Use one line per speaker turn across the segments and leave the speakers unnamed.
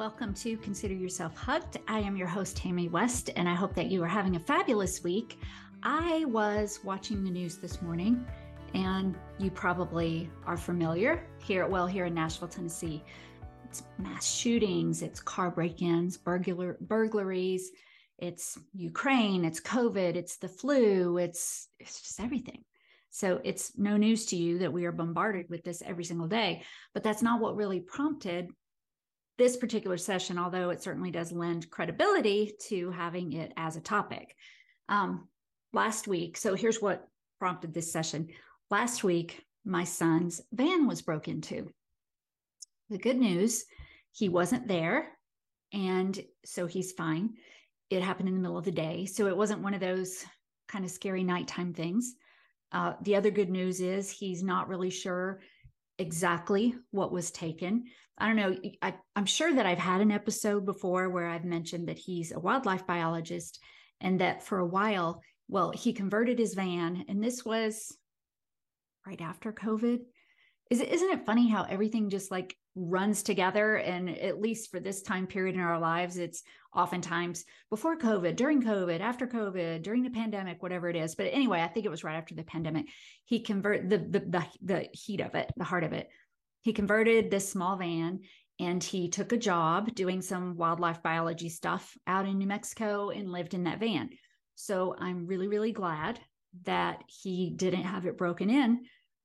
Welcome to Consider Yourself Hugged. I am your host, Tammy West, and I hope that you are having a fabulous week. I was watching the news this morning, and you probably are familiar here, well, here in Nashville, Tennessee. It's mass shootings, it's car break ins, burglar, burglaries, it's Ukraine, it's COVID, it's the flu, it's, it's just everything. So it's no news to you that we are bombarded with this every single day. But that's not what really prompted this particular session, although it certainly does lend credibility to having it as a topic. Um, last week, so here's what prompted this session. Last week, my son's van was broken into. The good news, he wasn't there. And so he's fine. It happened in the middle of the day. So it wasn't one of those kind of scary nighttime things. Uh, the other good news is he's not really sure exactly what was taken. I don't know. I, am sure that I've had an episode before where I've mentioned that he's a wildlife biologist and that for a while, well, he converted his van, and this was right after COVID. Is it, isn't it funny how everything just like runs together? And at least for this time period in our lives, it's oftentimes before COVID, during COVID, after COVID, during the pandemic, whatever it is. But anyway, I think it was right after the pandemic. He convert the the the, the heat of it, the heart of it. He converted this small van and he took a job doing some wildlife biology stuff out in New Mexico and lived in that van. So I'm really, really glad that he didn't have it broken in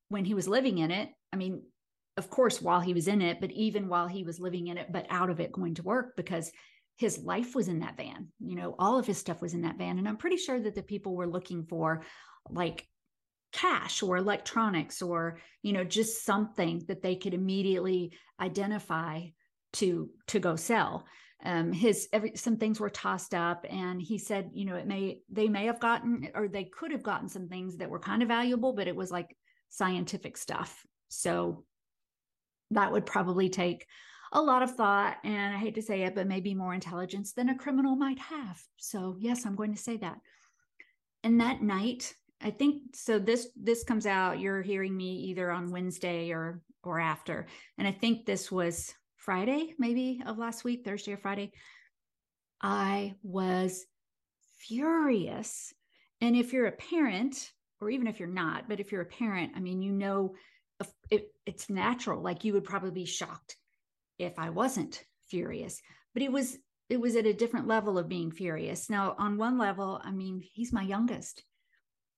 when he was living in it. I mean, of course, while he was in it, but even while he was living in it, but out of it going to work because his life was in that van. You know, all of his stuff was in that van. And I'm pretty sure that the people were looking for like cash or electronics or, you know, just something that they could immediately identify to to go sell. Um, his every some things were tossed up and he said you know it may they may have gotten or they could have gotten some things that were kind of valuable but it was like scientific stuff so that would probably take a lot of thought and I hate to say it, but maybe more intelligence than a criminal might have. So yes, I'm going to say that. And that night, I think so this this comes out you're hearing me either on Wednesday or or after. And I think this was Friday maybe of last week, Thursday or Friday. I was furious. And if you're a parent or even if you're not, but if you're a parent, I mean, you know it, it's natural like you would probably be shocked if I wasn't furious. But it was it was at a different level of being furious. Now, on one level, I mean, he's my youngest.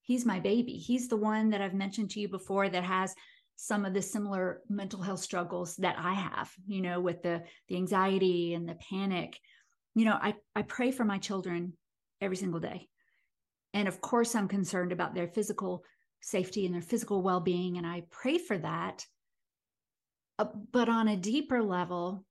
He's my baby. He's the one that I've mentioned to you before that has some of the similar mental health struggles that I have, you know, with the the anxiety and the panic. You know, I I pray for my children every single day. And of course, I'm concerned about their physical safety and their physical well-being and I pray for that uh, but on a deeper level,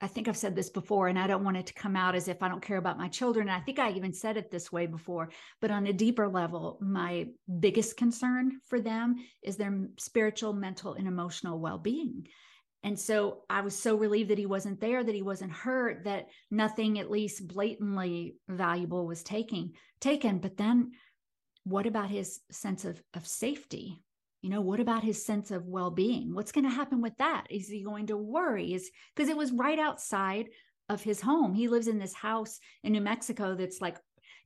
I think I've said this before, and I don't want it to come out as if I don't care about my children. And I think I even said it this way before, but on a deeper level, my biggest concern for them is their spiritual, mental, and emotional well being. And so I was so relieved that he wasn't there, that he wasn't hurt, that nothing at least blatantly valuable was taking taken. But then what about his sense of, of safety? you know what about his sense of well-being? What's going to happen with that? Is he going to worry? Is because it was right outside of his home. He lives in this house in new mexico that's like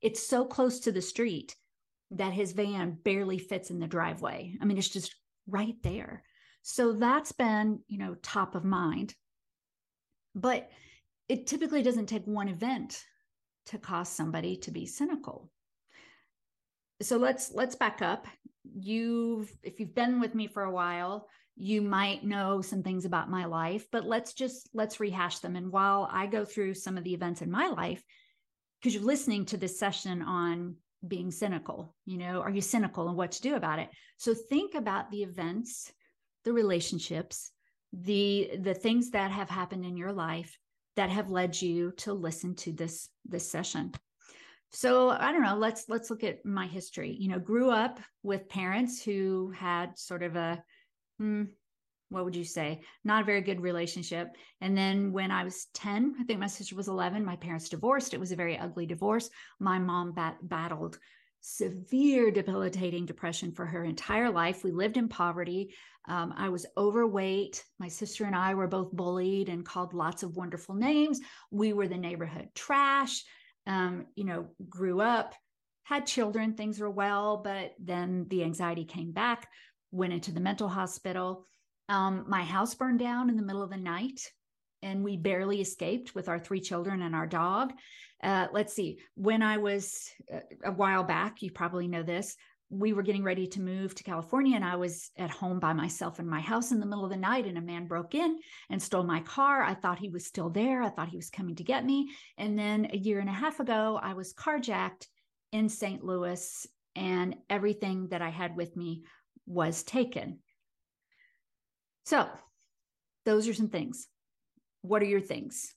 it's so close to the street that his van barely fits in the driveway. I mean it's just right there. So that's been you know top of mind. But it typically doesn't take one event to cause somebody to be cynical so let's let's back up. You've if you've been with me for a while you might know some things about my life but let's just let's rehash them. And while i go through some of the events in my life because you're listening to this session on being cynical you know are you cynical and what to do about it? So think about the events the relationships the the things that have happened in your life that have led you to listen to this this session so i don't know let's let's look at my history you know grew up with parents who had sort of a hmm, what would you say not a very good relationship and then when i was 10 i think my sister was 11 my parents divorced it was a very ugly divorce my mom bat- battled severe debilitating depression for her entire life. We lived in poverty. Um, I was overweight. My sister and I were both bullied and called lots of wonderful names. We were the neighborhood trash. Um, you know, grew up, had children, things were well, but then the anxiety came back, went into the mental hospital. Um, my house burned down in the middle of the night and we barely escaped with our three children and our dog. Uh, let's see, when I was uh, a while back, you probably know this, we were getting ready to move to California, and I was at home by myself in my house in the middle of the night, and a man broke in and stole my car. I thought he was still there. I thought he was coming to get me. And then a year and a half ago, I was carjacked in St. Louis, and everything that I had with me was taken. So, those are some things. What are your things?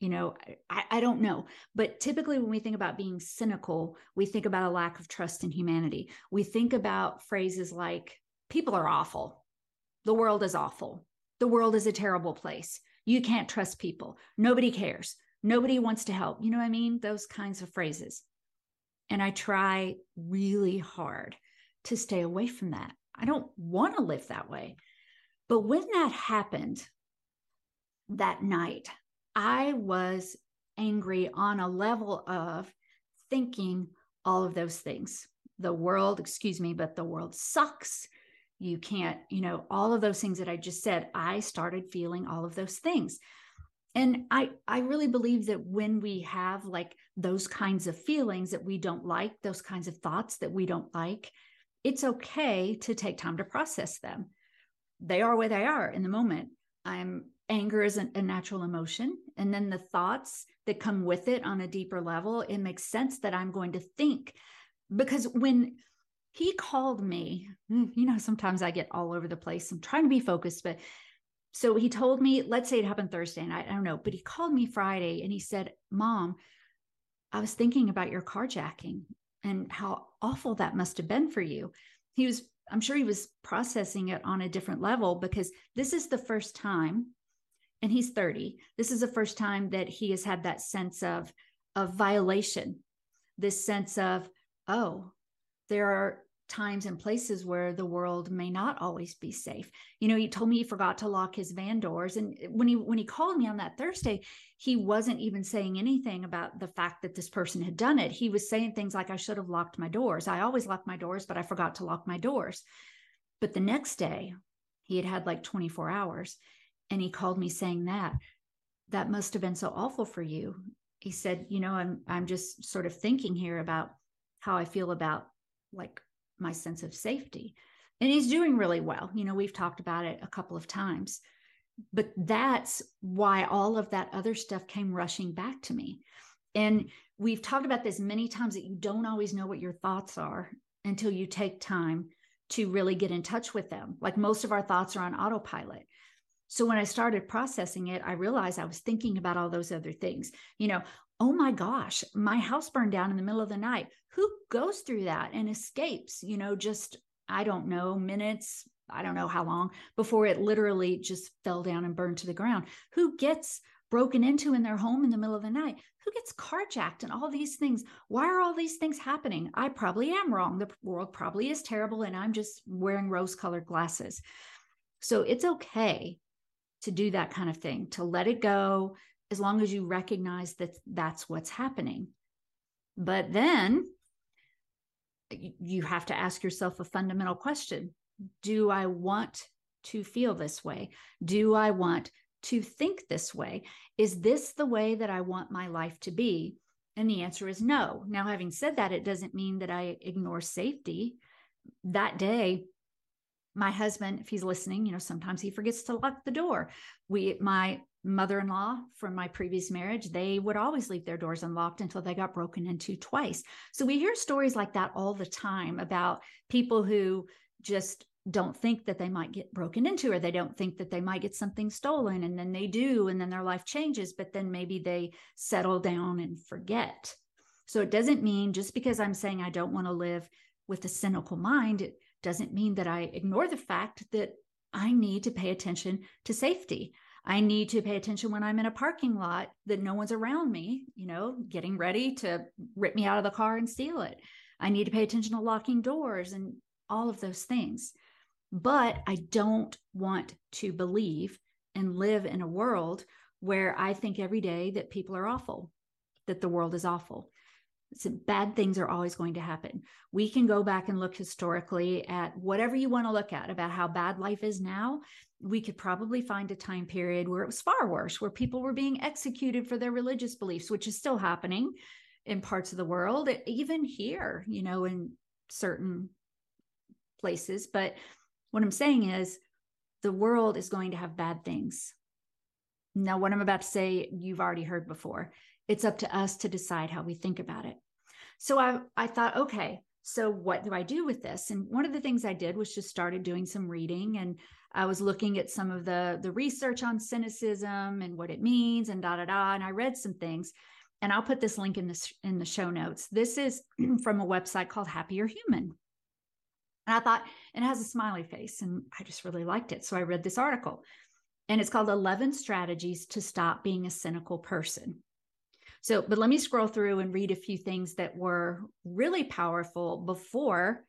You know I, I don't know. But typically when we think about being cynical we think about a lack of trust in humanity. We think about phrases like people are awful. The world is awful. The world is a terrible place. You can't trust people. Nobody cares. Nobody wants to help. You know what i mean? Those kinds of phrases. And i try really hard to stay away from that. I don't want to live that way. But when that happened that night I was angry on a level of thinking all of those things. The world, excuse me, but the world sucks. You can't, you know, all of those things that I just said, I started feeling all of those things. And I I really believe that when we have like those kinds of feelings that we don't like, those kinds of thoughts that we don't like, it's okay to take time to process them. They are where they are in the moment. I'm anger is a, natural emotion and then the thoughts that come with it on a deeper level it makes sense that i'm going to think. Because when he called me hmm, you know sometimes i get all over the place i'm trying to be focused but so he told me let's say it happened thursday and I don't know but he called me friday and he said mom i was thinking about your carjacking and how awful that must have been for you. He was i'm sure he was processing it on a different level because this is the first time and he's 30 this is the first time that he has had that sense of of violation. This sense of oh there are times and places where the world may not always be safe. You know he told me he forgot to lock his van doors. And when he when he called me on that thursday he wasn't even saying anything about the fact that this person had done it. He was saying things like i should have locked my doors. I always lock my doors but i forgot to lock my doors. But the next day he had had like 24 hours and he called me saying that that must have been so awful for you. He said you know i'm i'm just sort of thinking here about how i feel about like my sense of safety. And he's doing really well. You know we've talked about it a couple of times. But that's why all of that other stuff came rushing back to me. And we've talked about this many times that you don't always know what your thoughts are until you take time to really get in touch with them. Like most of our thoughts are on autopilot so when I started processing it, I realized I was thinking about all those other things. You know, oh my gosh, my house burned down in the middle of the night. Who goes through that and escapes, you know, just, I don't know, minutes, I don't know how long before it literally just fell down and burned to the ground? Who gets broken into in their home in the middle of the night? Who gets carjacked and all these things? Why are all these things happening? I probably am wrong. The world probably is terrible and I'm just wearing rose colored glasses. So it's okay to do that kind of thing, to let it go as long as you recognize that that's what's happening. But then you have to ask yourself a fundamental question Do I want to feel this way? Do I want to think this way? Is this the way that I want my life to be? And the answer is no. Now, having said that, it doesn't mean that I ignore safety. That day, my husband, if he's listening, you know, sometimes he forgets to lock the door. We, my mother-in-law from my previous marriage, they would always leave their doors unlocked until they got broken into twice. So we hear stories like that all the time about people who just don't think that they might get broken into or they don't think that they might get something stolen and then they do and then their life changes but then maybe they settle down and forget. So it doesn't mean just because I'm saying I don't want to live with a cynical mind, doesn't mean that I ignore the fact that I need to pay attention to safety. I need to pay attention when I'm in a parking lot that no one's around me, you know, getting ready to rip me out of the car and steal it. I need to pay attention to locking doors and all of those things. But I don't want to believe and live in a world where I think every day that people are awful, that the world is awful. So bad things are always going to happen. We can go back and look historically at whatever you want to look at about how bad life is now. We could probably find a time period where it was far worse, where people were being executed for their religious beliefs, which is still happening in parts of the world, even here, you know, in certain places. But what I'm saying is the world is going to have bad things. Now, what I'm about to say, you've already heard before. It's up to us to decide how we think about it. So I, I thought, okay, so what do I do with this? And one of the things I did was just started doing some reading and I was looking at some of the the research on cynicism and what it means and da da da. And I read some things and I'll put this link in this in the show notes. This is from a website called Happier Human. And I thought it has a smiley face and I just really liked it. So I read this article and it's called 11 strategies to stop being a cynical person. So, but let me scroll through and read a few things that were really powerful before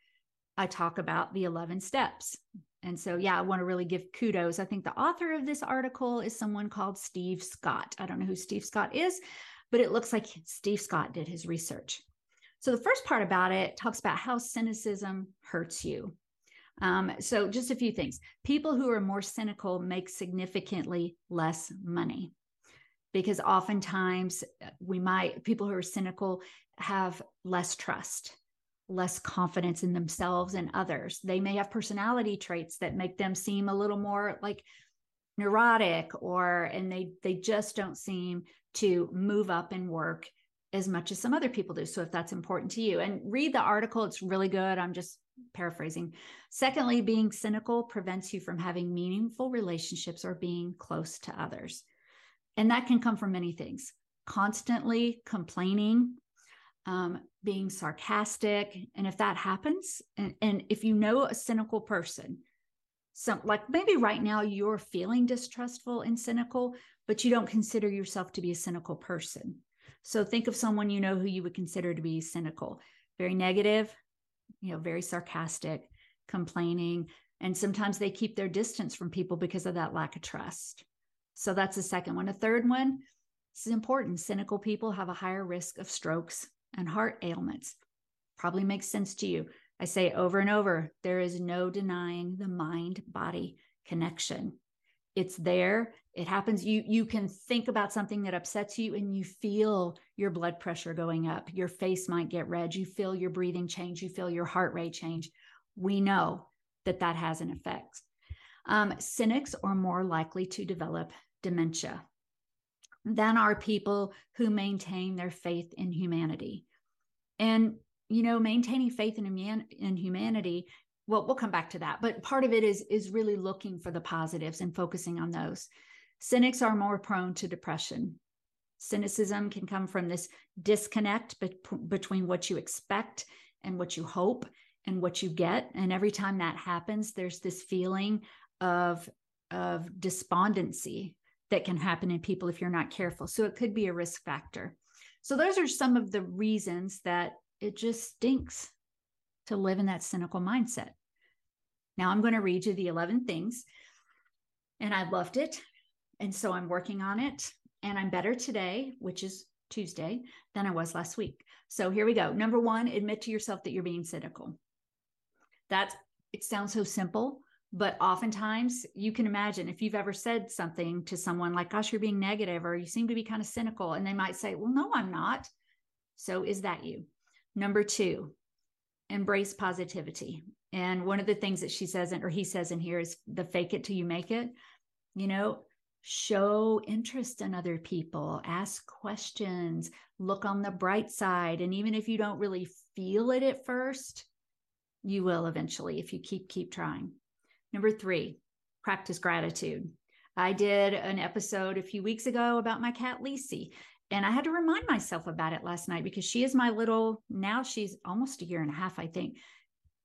I talk about the 11 steps. And so, yeah, I want to really give kudos. I think the author of this article is someone called Steve Scott. I don't know who Steve Scott is, but it looks like Steve Scott did his research. So, the first part about it talks about how cynicism hurts you. Um, so, just a few things. People who are more cynical make significantly less money because oftentimes uh, we might people who are cynical have less trust less confidence in themselves and others. They may have personality traits that make them seem a little more like neurotic or and they they just don't seem to move up and work as much as some other people do. So if that's important to you and read the article it's really good. I'm just paraphrasing. Secondly being cynical prevents you from having meaningful relationships or being close to others and that can come from many things constantly complaining, um, being sarcastic. And if that happens, and, and if you know a cynical person, some like maybe right now you're feeling distrustful and cynical, but you don't consider yourself to be a cynical person. So think of someone you know who you would consider to be cynical, very negative, you know, very sarcastic, complaining, and sometimes they keep their distance from people because of that lack of trust. So that's the second one. A third one, this is important. Cynical people have a higher risk of strokes and heart ailments. Probably makes sense to you. I say over and over there is no denying the mind body connection. It's there. It happens. You you can think about something that upsets you and you feel your blood pressure going up. Your face might get red. You feel your breathing change. You feel your heart rate change. We know that that has an effect. Um, cynics are more likely to develop dementia than are people who maintain their faith in humanity. And, you know, maintaining faith in, human- in humanity, well, we'll come back to that. But part of it is, is really looking for the positives and focusing on those. Cynics are more prone to depression. Cynicism can come from this disconnect be- between what you expect and what you hope and what you get. And every time that happens, there's this feeling of, of despondency that can happen in people if you're not careful. So it could be a risk factor. So those are some of the reasons that it just stinks to live in that cynical mindset. Now I'm going to read you the 11 things, and I loved it. And so I'm working on it, and I'm better today, which is Tuesday, than I was last week. So here we go. Number one, admit to yourself that you're being cynical. That's it sounds so simple, but oftentimes you can imagine if you've ever said something to someone like gosh you're being negative or you seem to be kind of cynical and they might say well no i'm not. So is that you? Number two embrace positivity. And one of the things that she says or he says in here is the fake it till you make it. You know show interest in other people ask questions look on the bright side and even if you don't really feel it at first you will eventually if you keep keep trying Number three, practice gratitude. I did an episode a few weeks ago about my cat, Lisi, and I had to remind myself about it last night because she is my little, now she's almost a year and a half, I think,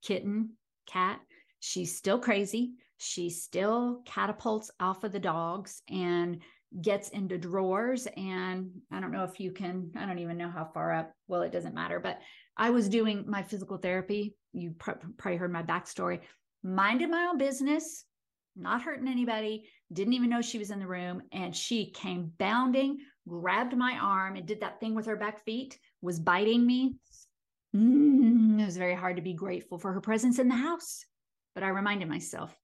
kitten, cat. She's still crazy. She still catapults off of the dogs and gets into drawers. And I don't know if you can, I don't even know how far up. Well, it doesn't matter, but I was doing my physical therapy. You probably heard my backstory. Minded my own business, not hurting anybody, didn't even know she was in the room. And she came bounding, grabbed my arm, and did that thing with her back feet, was biting me. Mm, it was very hard to be grateful for her presence in the house. But I reminded myself,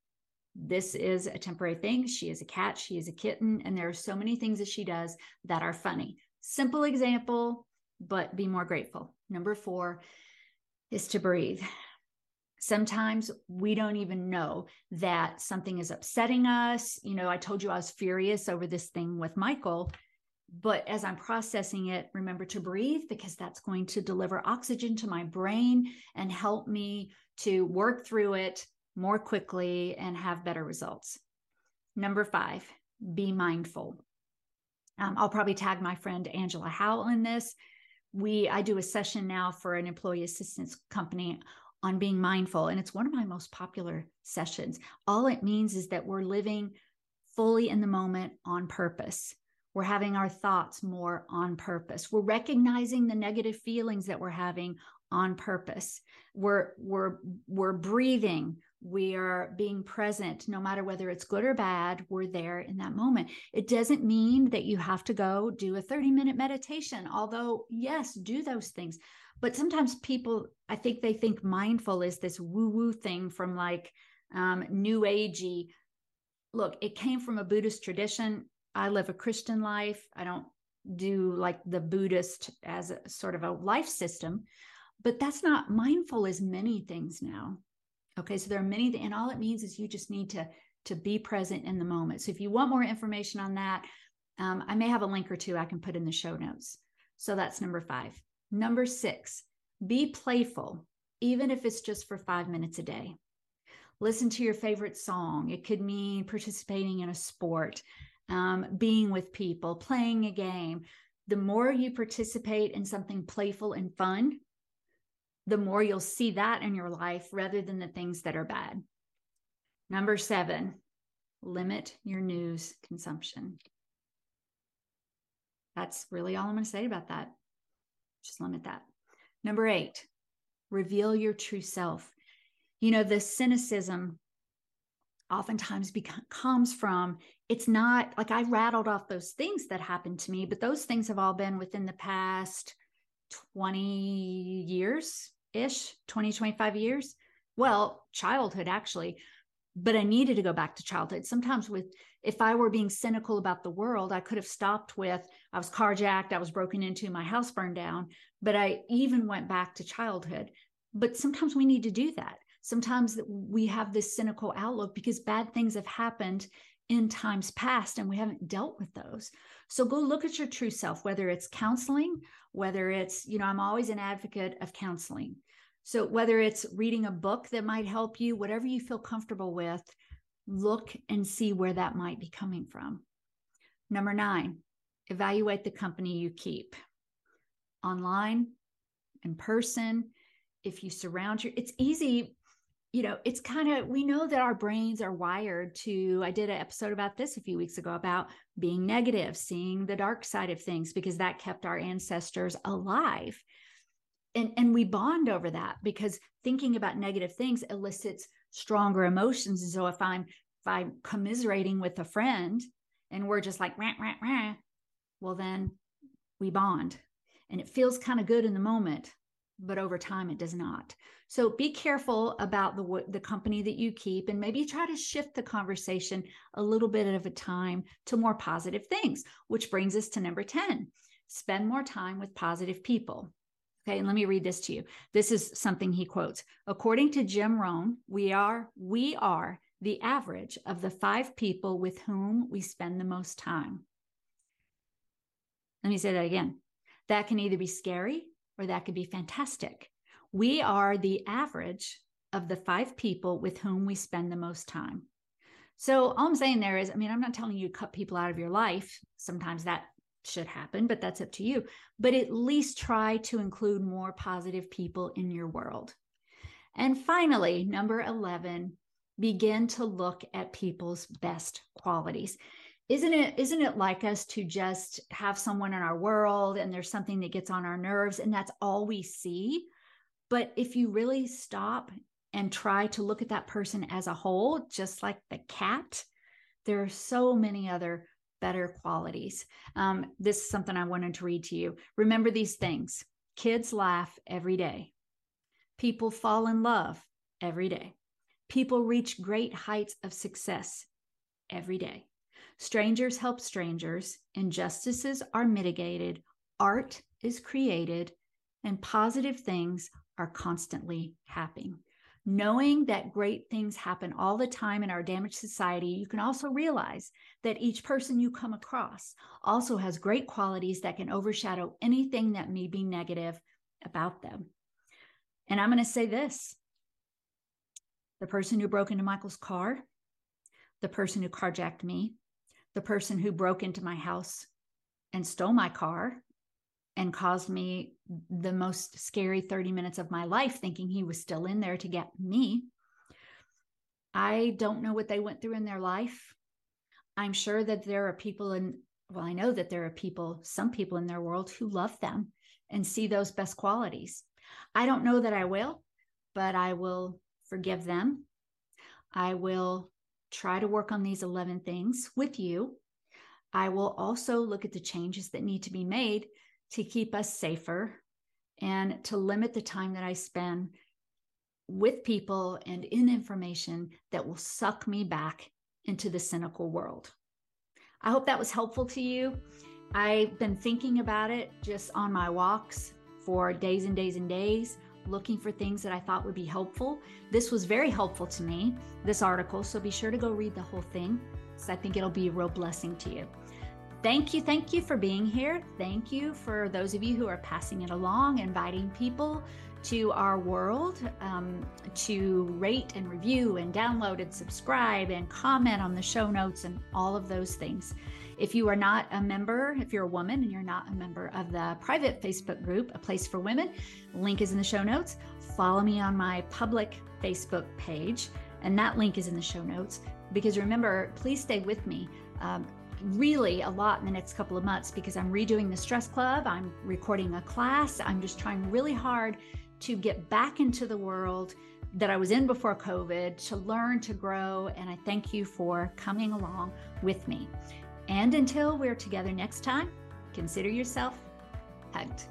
this is a temporary thing. She is a cat, she is a kitten, and there are so many things that she does that are funny. Simple example, but be more grateful. Number four is to breathe. Sometimes we don't even know that something is upsetting us. You know, I told you I was furious over this thing with Michael, but as I'm processing it, remember to breathe because that's going to deliver oxygen to my brain and help me to work through it more quickly and have better results. Number five, be mindful. Um, I'll probably tag my friend Angela Howell in this. We I do a session now for an employee assistance company on being mindful, and it's one of my most popular sessions. All it means is that we're living fully in the moment on purpose. We're having our thoughts more on purpose. We're recognizing the negative feelings that we're having on purpose. We're we're we're breathing we are being present no matter whether it's good or bad we're there in that moment it doesn't mean that you have to go do a 30 minute meditation although yes do those things but sometimes people i think they think mindful is this woo woo thing from like um, new agey look it came from a buddhist tradition i live a christian life i don't do like the buddhist as a sort of a life system but that's not mindful as many things now Okay, so there are many, and all it means is you just need to to be present in the moment. So if you want more information on that, um, I may have a link or two I can put in the show notes. So that's number five. Number six, be playful, even if it's just for five minutes a day. Listen to your favorite song. It could mean participating in a sport, um, being with people, playing a game. The more you participate in something playful and fun, the more you'll see that in your life rather than the things that are bad. Number seven, limit your news consumption. That's really all I'm going to say about that. Just limit that. Number eight, reveal your true self. You know, the cynicism oftentimes comes from it's not like I rattled off those things that happened to me, but those things have all been within the past 20 years, ish 20 25 years well childhood actually but i needed to go back to childhood. Sometimes with if i were being cynical about the world i could have stopped with i was carjacked i was broken into my house burned down but i even went back to childhood. But sometimes we need to do that. Sometimes we have this cynical outlook because bad things have happened in times past and we haven't dealt with those. So go look at your true self whether it's counseling whether it's you know i'm always an advocate of counseling so, whether it's reading a book that might help you, whatever you feel comfortable with, look and see where that might be coming from. Number nine, evaluate the company you keep online, in person. If you surround your, it's easy. You know, it's kind of, we know that our brains are wired to. I did an episode about this a few weeks ago about being negative, seeing the dark side of things, because that kept our ancestors alive and and we bond over that because thinking about negative things elicits stronger emotions. And so if i'm if i'm commiserating with a friend and we're just like rah, rah, rah, well then we bond and it feels kind of good in the moment but over time it does not. So be careful about the the company that you keep and maybe try to shift the conversation a little bit at a time to more positive things which brings us to number 10 spend more time with positive people Okay, and let me read this to you. This is something he quotes. According to Jim Rohn, we are we are the average of the five people with whom we spend the most time. Let me say that again. That can either be scary or that could be fantastic. We are the average of the five people with whom we spend the most time. So all I'm saying there is, I mean, I'm not telling you to cut people out of your life. Sometimes that should happen, but that's up to you. But at least try to include more positive people in your world. And finally, number 11, begin to look at people's best qualities. Isn't it isn't it like us to just have someone in our world and there's something that gets on our nerves and that's all we see? But if you really stop and try to look at that person as a whole, just like the cat, there are so many other better qualities. Um, this is something I wanted to read to you. Remember these things kids laugh every day, people fall in love every day, people reach great heights of success every day. Strangers help strangers, injustices are mitigated, art is created, and positive things are constantly happening. Knowing that great things happen all the time in our damaged society, you can also realize that each person you come across also has great qualities that can overshadow anything that may be negative about them. And I'm going to say this the person who broke into Michael's car, the person who carjacked me, the person who broke into my house and stole my car and caused me the most scary 30 minutes of my life thinking he was still in there to get me. I don't know what they went through in their life. I'm sure that there are people in, well, I know that there are people, some people in their world who love them and see those best qualities. I don't know that I will, but I will forgive them. I will try to work on these 11 things with you. I will also look at the changes that need to be made to keep us safer and to limit the time that I spend with people and in information that will suck me back into the cynical world. I hope that was helpful to you. I've been thinking about it just on my walks for days and days and days, looking for things that I thought would be helpful. This was very helpful to me, this article. So be sure to go read the whole thing because I think it'll be a real blessing to you. Thank you. Thank you for being here. Thank you for those of you who are passing it along, inviting people to our world um, to rate and review and download and subscribe and comment on the show notes and all of those things. If you are not a member, if you're a woman and you're not a member of the private Facebook group, A Place for Women, link is in the show notes. Follow me on my public Facebook page, and that link is in the show notes. Because remember, please stay with me. Um, really a lot in the next couple of months because I'm redoing the stress club, I'm recording a class, I'm just trying really hard to get back into the world that I was in before COVID to learn, to grow. And I thank you for coming along with me. And until we're together next time, consider yourself hugged.